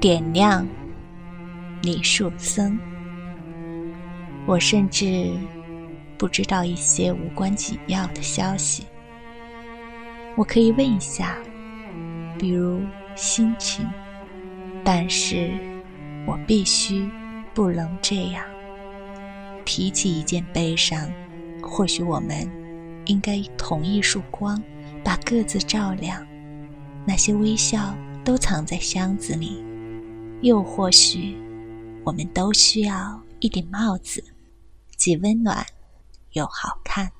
点亮李树森。我甚至不知道一些无关紧要的消息。我可以问一下，比如心情，但是我必须不能这样。提起一件悲伤，或许我们应该同一束光，把各自照亮。那些微笑都藏在箱子里，又或许，我们都需要一顶帽子，既温暖又好看。